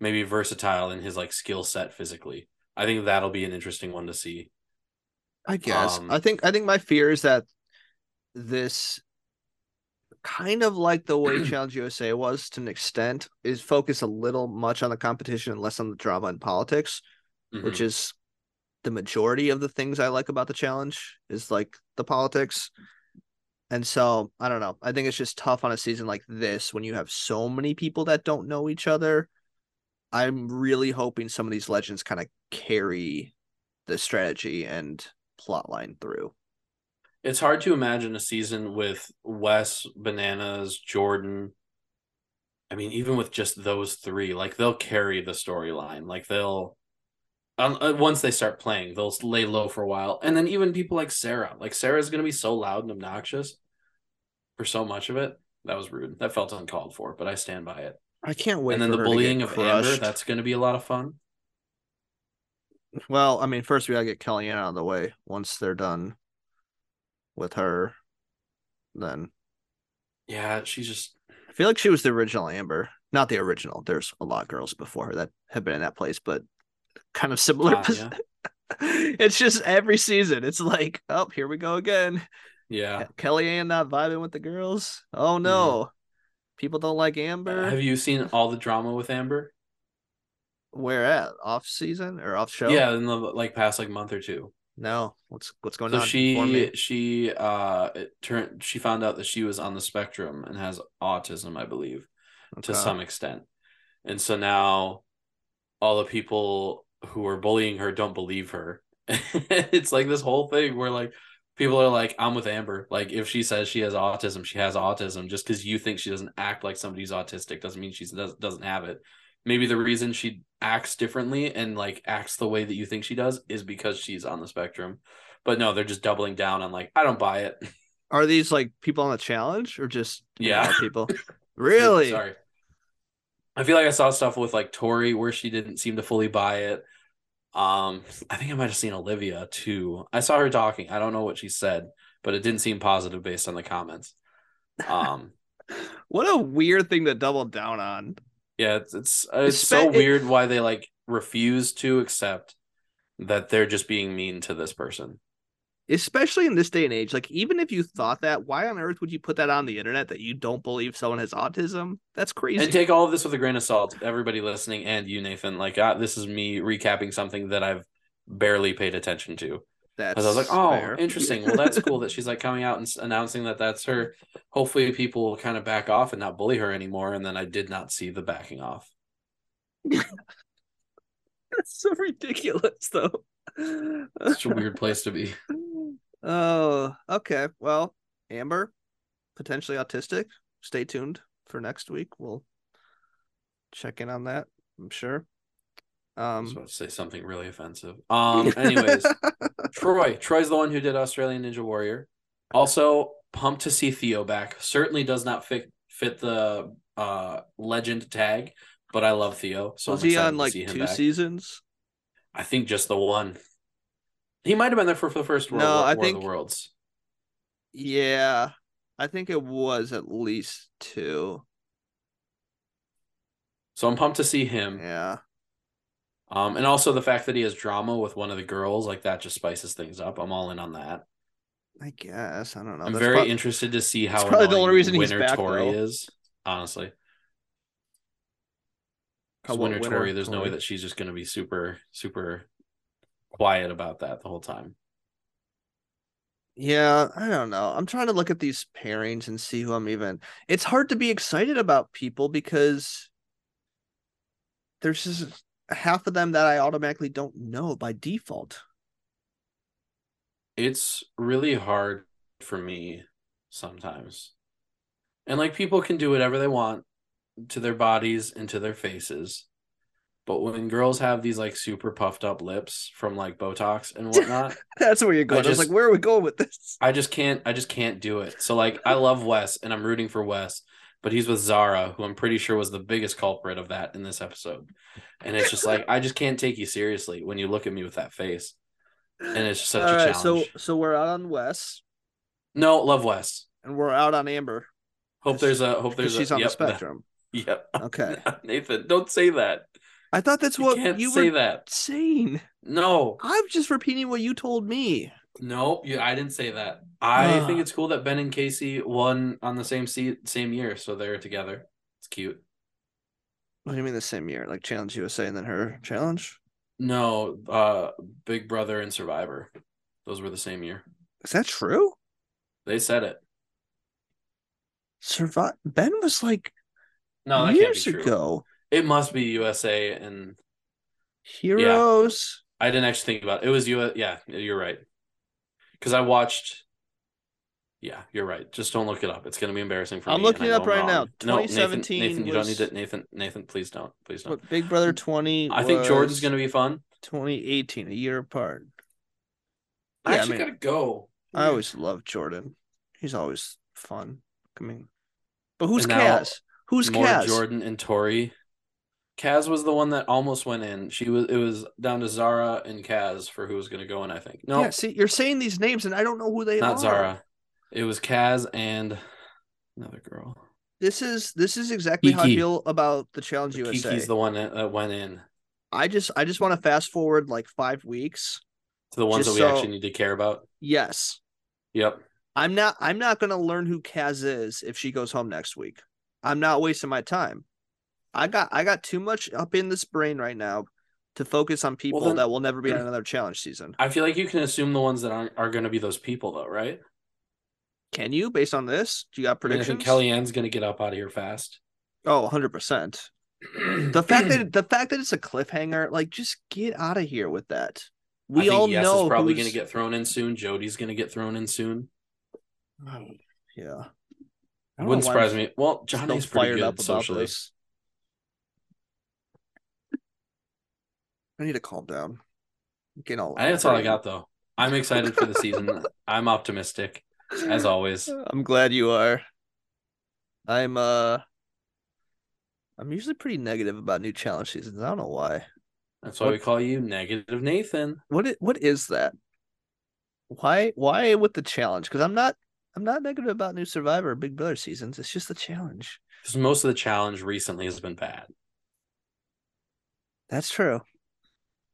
S7: maybe versatile in his like skill set physically. I think that'll be an interesting one to see.
S6: I guess.
S7: Um,
S6: I think I think my fear is that this kind of like the way Challenge USA was to an extent is focus a little much on the competition and less on the drama and politics, which
S7: Mhm.
S6: is the majority of the things I like about the challenge is like the politics. And so I don't know. I think it's just tough on a season like this when you have so many people that don't know each other. I'm really hoping some of these legends kind of carry the strategy and plot line through.
S7: It's hard to imagine a season with Wes, Bananas, Jordan. I mean, even with just those three, like they'll carry the storyline. Like they'll, um, uh, once they start playing, they'll lay low for a while. And then even people like Sarah, like Sarah's going to be so loud and obnoxious for so much of it. That was rude. That felt uncalled for, but I stand by it.
S6: I can't wait.
S7: and then the bullying of Amber, that's going to be a lot of fun.
S6: well. I mean, first we gotta get Kellyanne out of the way. Once they're done with her, then
S7: Yeah, she's just
S6: I feel like she was the original Amber, not the original. There's a lot of girls before her that have been in that place, but kind of similar. Pos-
S7: yeah.
S6: it's just every season. It's like, oh, here we go again.
S7: yeah.
S6: Kellyanne not vibing with the girls. Oh no, mm-hmm. people don't like Amber.
S7: Uh, have you seen all the drama with Amber?
S6: Where at? Off season or off show?
S7: Yeah, in the like past like month or two.
S6: No. What's what's going
S7: So
S6: on?
S7: She she uh it turned she found out that she was on the spectrum and has autism, I believe, to some extent. And so now all the people who are bullying her don't believe her. it's like this whole thing where like people are like, I'm with Amber. Like if she says she has autism, she has autism. Just because you think she doesn't act like somebody's autistic doesn't mean she does, doesn't have it. Maybe the reason she acts differently and like acts the way that you think she does is because she's on the spectrum. But no, they're just doubling down on like, I don't buy it.
S6: Are these like people on the challenge or just
S7: Yeah.
S6: People? really?
S7: Sorry. I feel like I saw stuff with like Tori where she didn't seem to fully buy it. Um, I think I might have seen Olivia too. I saw her talking. I don't know what she said, but it didn't seem positive based on the comments. Um,
S6: What a weird thing to double down on.
S7: yeah, it's it's, it's so
S6: it-
S7: weird why they like refuse to accept that they're just being mean to this person.
S6: Especially in this day and age. Like, even if you thought that, why on earth would you put that on the internet that you don't believe someone has autism? That's crazy.
S7: And take all of this with a grain of salt, everybody listening, and you, Nathan. Like, uh, this is me recapping something that I've barely paid attention to.
S6: That's
S7: Because I was like, oh,
S6: fair.
S7: interesting. Well, that's cool that she's like coming out and announcing that that's her. Hopefully, people will kind of back off and not bully her anymore. And then I did not see the backing off.
S6: That's so ridiculous, though.
S7: Such a weird place to be.
S6: Oh, okay. Well, Amber, potentially autistic. Stay tuned for next week. We'll check in on that. I'm sure.
S7: I was
S6: Um.
S7: about to say something really offensive. Um. Anyways, Troy. Troy's the one who did Australian Ninja Warrior. Also, pumped to see Theo back. Certainly does not fit fit the uh legend tag, but I love Theo. So
S6: was
S7: I'm
S6: he on like two
S7: back.
S6: seasons?
S7: I think just the one. He might have been there for, for the first World,
S6: No,
S7: War,
S6: I
S7: War
S6: think-
S7: of the Worlds.
S6: Yeah, I think it was at least two.
S7: So I'm pumped to see him.
S6: Yeah.
S7: Um, and also the fact that he has drama with one of the girls, like that just spices things up. I'm all in on that.
S6: I guess I don't know.
S7: I'm
S6: That's
S7: very interested to see how
S6: probably the only reason he's
S7: Winter
S6: back,
S7: Tory
S6: though.
S7: is. Honestly, because Winter
S6: Winter
S7: Tory, there's no way that she's just going to be super, super quiet about that the whole time.
S6: Yeah, I don't know. I'm trying to look at these pairings and see who I'm even. It's hard to be excited about people because there's just half of them that I automatically don't know by default.
S7: It's really hard for me sometimes. And like people can do whatever they want to their bodies and to their faces. But when girls have these like super puffed up lips from like Botox and whatnot,
S6: That's where you're going. I, was
S7: just-
S6: like, where are we going with this?
S7: I just can't I just can't do it. So like I love Wes and I'm rooting for Wes, but he's with Zara, who I'm pretty sure was the biggest culprit of that in this episode. And it's just like I just can't take you seriously when you look at me with that face. And it's just such
S6: All
S7: a
S6: right,
S7: challenge.
S6: so so we're out on Wes
S7: No, love Wes.
S6: and we're out on Amber
S7: Hope there's a hope there's
S6: she's
S7: a,
S6: on
S7: yep,
S6: the spectrum.
S7: Yep.
S6: Okay,
S7: Nathan, don't say that.
S6: I thought that's what
S7: can't
S6: you
S7: say
S6: were
S7: that.
S6: saying.
S7: No.
S6: I'm just repeating what you told me.
S7: No, you, I didn't say that. I
S6: Ugh.
S7: think it's cool that Ben and Kaycee won on the same seat same year, so they're together. It's cute.
S6: What do you mean the same year? Like Challenge USA and then her challenge?
S7: No, uh Big Brother and Survivor. Those were the same year.
S6: Is that true?
S7: They said it.
S6: Survive. Ben was like
S7: No,
S6: years
S7: can't be true.
S6: ago.
S7: It must be USA and
S6: Heroes.
S7: I didn't actually think about it. It was you yeah, you're right. Cuz I watched Yeah, you're right. Just don't look it up. It's going to be embarrassing for me.
S6: I'm
S7: me.
S6: looking it up
S7: I'm
S6: right now.
S7: wrong. No, Nathan,
S6: 2017
S7: Nathan, you don't need it. Nathan Nathan, please don't. Please don't.
S6: What Big Brother 20
S7: I think Jordan's going to be fun.
S6: 2018, a year apart.
S7: I
S6: Yeah, I
S7: actually
S6: mean-
S7: got to go.
S6: I always love Jordan. He's always fun. I mean, but who's Kaz? Who's
S7: more
S6: Kaz?
S7: Jordan and Tori. Kaz was the one that almost went in. She was it was down to Zara and Kaz for who was going to go in, I think. No,
S6: Yeah, see, you're saying these names and I don't know who they are.
S7: not Zara. It was Kaz and another girl.
S6: This is this is exactly how I feel about the Challenge USA.
S7: Kiki's the one that, that went in
S6: I just I just want to fast forward like five weeks.
S7: to the ones that we
S6: so-
S7: actually need to care about.
S6: Yes,
S7: Yep.
S6: I'm not I'm not gonna learn who Kaz is if she goes home next week. I'm not wasting my time. I got I got too much up in this brain right now to focus on people
S7: then-
S6: that will never be in another challenge season.
S7: I feel like you can assume the ones that aren't are going to be those people though, right?
S6: Can you based on this? Do you got
S7: I, mean, I
S6: predictions?
S7: think Kellyanne's going to get up out of here fast.
S6: Oh, 100%. The fact that the fact that it's a cliffhanger, like just get out of here with that.
S7: I
S6: We
S7: think
S6: all
S7: Yes
S6: know
S7: is probably
S6: who's-
S7: going to get thrown in soon. Jody's going to get thrown in soon.
S6: Yeah.
S7: It wouldn't surprise me. Well,
S6: Still
S7: Johnny's pretty
S6: fired
S7: good
S6: up about
S7: socially.
S6: this. I need to calm down. I'm getting all
S7: that's all I got though. I'm excited for the season. I'm optimistic, as always.
S6: I'm glad you are. I'm uh I'm usually pretty negative about new challenge seasons. I don't know why.
S7: That's why we call you Negative Nathan.
S6: What i- what is that? Why why with the challenge? Because I'm not I'm not negative about new Survivor or Big Brother seasons. It's just the challenge.
S7: Because most of the challenge recently has been bad.
S6: That's true.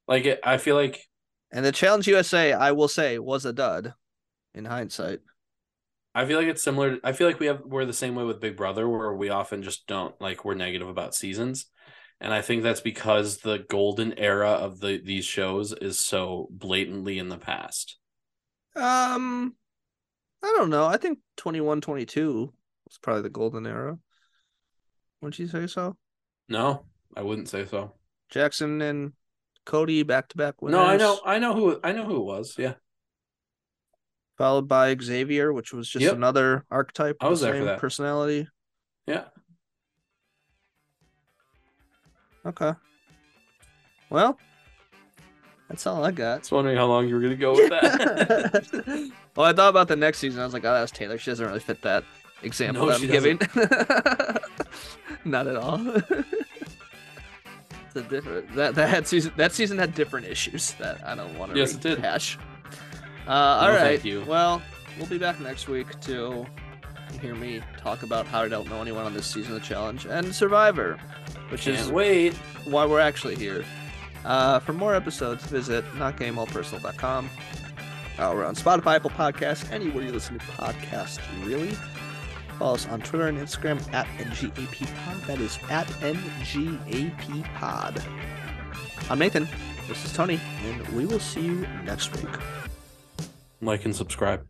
S7: Like it, I feel like
S6: And the challenge USA, I will say, was a dud in hindsight.
S7: I feel like it's similar. I feel like we have we're the same way with Big Brother, where we often just don't like we're negative about seasons, and I think that's because the golden era of the these shows is so blatantly in the past.
S6: Um I don't know. I think 21 22 was probably the golden era. Wouldn't you say so?
S7: No, I wouldn't say so.
S6: Jackson and Cody back to back winners.
S7: No, I know, I know who, I know who it was. Yeah,
S6: Followed by Xavier, which was just
S7: Yep.
S6: another archetype.
S7: I was
S6: the
S7: there for that.
S6: Personality.
S7: yeah.
S6: Okay. Well, that's all I got.
S7: Just wondering how long you were gonna go with that.
S6: well, I thought about the next season. I was like, oh, that's Taylor. She doesn't really fit that example
S7: No,
S6: that I'm giving. Not at all. different that that had season that season had different issues that I don't want to
S7: Yes, it did.
S6: rehash. Uh, all
S7: No,
S6: right.
S7: thank you.
S6: Well, we'll be back next week to hear me talk about how I don't know anyone on this season of the challenge and Survivor, which
S7: Can't
S6: is
S7: wait.
S6: why we're actually here. Uh, for more episodes, visit notgameallpersonal.com. Uh, we're on Spotify, Apple Podcasts, anywhere you listen to podcasts, really. Follow us on Twitter and Instagram at NGAPPod. That is at NGAPPod. I'm Nathan. This is Tony, and we will see you next week.
S7: Like and subscribe.